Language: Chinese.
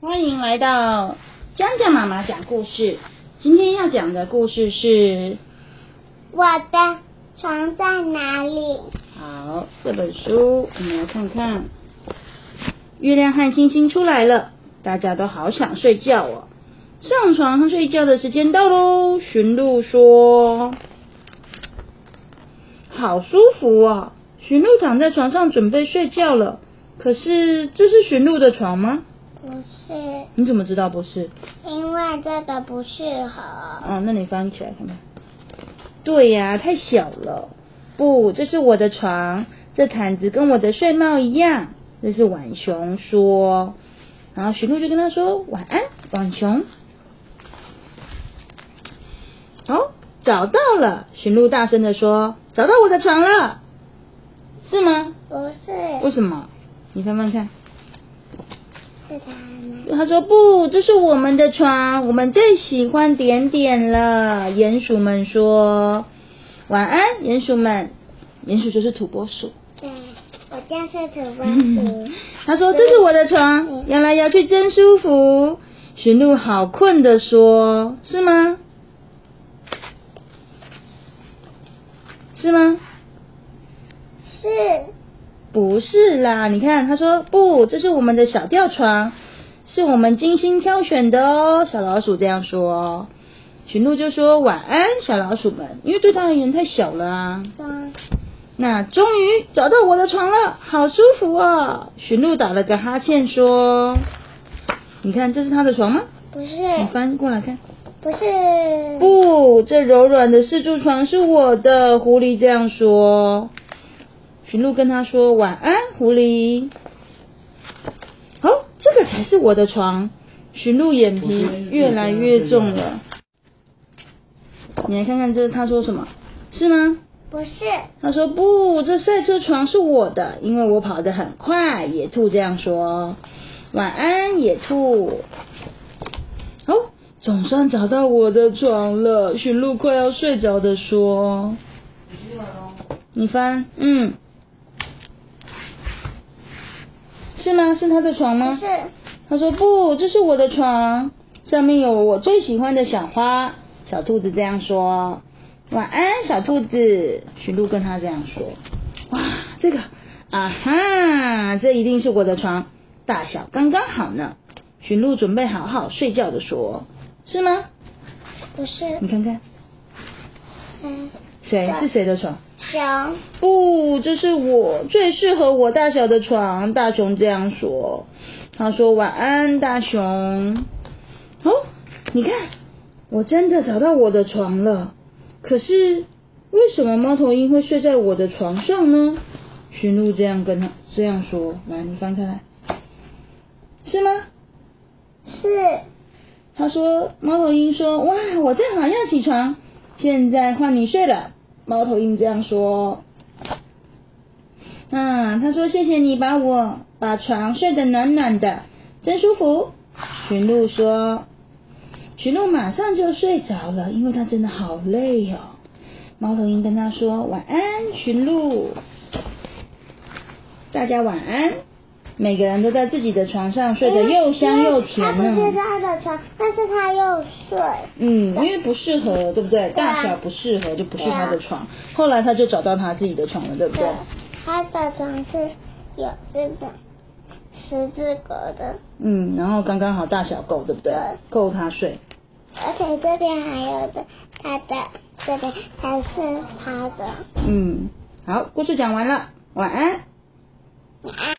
欢迎来到江江妈妈讲故事。今天要讲的故事是我的床在哪里？好，这本书我们来看看。月亮和星星出来了，大家都好想睡觉哦。上床睡觉的时间到喽。驯鹿说：“好舒服哦。”驯鹿躺在床上准备睡觉了。可是这是驯鹿的床吗？不是。你怎么知道不是？因为这个不适合。哦，那你翻起来看看。对呀，太小了。不，这是我的床，这毯子跟我的睡帽一样。这是浣熊说。然后驯鹿就跟他说：“晚安，浣熊。”哦，找到了！驯鹿大声的说：“找到我的床了，是吗？”不是。为什么？你翻翻看。是他说不，这是我们的床，我们最喜欢点点了。鼹鼠们说：“晚安，鼹鼠们。”鼹鼠就是土拨鼠。对，我就是土拨鼠。他说：“这是我的床，摇来摇去真舒服。”驯鹿好困的说：“是吗？是吗？是。”不是啦，你看，他说不，这是我们的小吊床，是我们精心挑选的哦。小老鼠这样说，驯鹿就说晚安，小老鼠们，因为对他而言太小了啊。嗯。那终于找到我的床了，好舒服哦。驯鹿打了个哈欠说：“你看，这是他的床吗？”不是。你翻过来看。不是。不，这柔软的四柱床是我的。狐狸这样说。驯鹿跟他说晚安，狐狸。哦，这个才是我的床。驯鹿眼皮越来越重了。你来看看这，他说什么？是吗？不是。他说不，这赛车床是我的，因为我跑得很快。野兔这样说。晚安，野兔。哦，总算找到我的床了。驯鹿快要睡着的说。你翻，嗯。是吗？是他的床吗？是。他说不，这是我的床，上面有我最喜欢的小花。小兔子这样说。晚安，小兔子。驯鹿跟他这样说。哇，这个啊哈，这一定是我的床，大小刚刚好呢。驯鹿准备好好睡觉的说。是吗？不是。你看看。嗯。谁？是谁的床？熊。不，这是我最适合我大小的床。大熊这样说。他说：“晚安，大熊。”哦，你看，我真的找到我的床了。可是，为什么猫头鹰会睡在我的床上呢？驯鹿这样跟他这样说。来，你翻开来，是吗？是。他说：“猫头鹰说，哇，我正好要起床，现在换你睡了。”猫头鹰这样说。啊，他说：“谢谢你把我把床睡得暖暖的，真舒服。”驯鹿说。驯鹿马上就睡着了，因为他真的好累哦。猫头鹰跟他说：“晚安，驯鹿。”大家晚安。每个人都在自己的床上睡得又香又甜呢。他不是他的床，但是他又睡。嗯，因为不适合，对不对？大小不适合，就不是他的床。后来他就找到他自己的床了，对不对？他的床是有这种十字格的。嗯，然后刚刚好大小够，对不对？对。够他睡。而且这边还有的，他的这边还是他的。嗯，好，故事讲完了，晚安。晚安。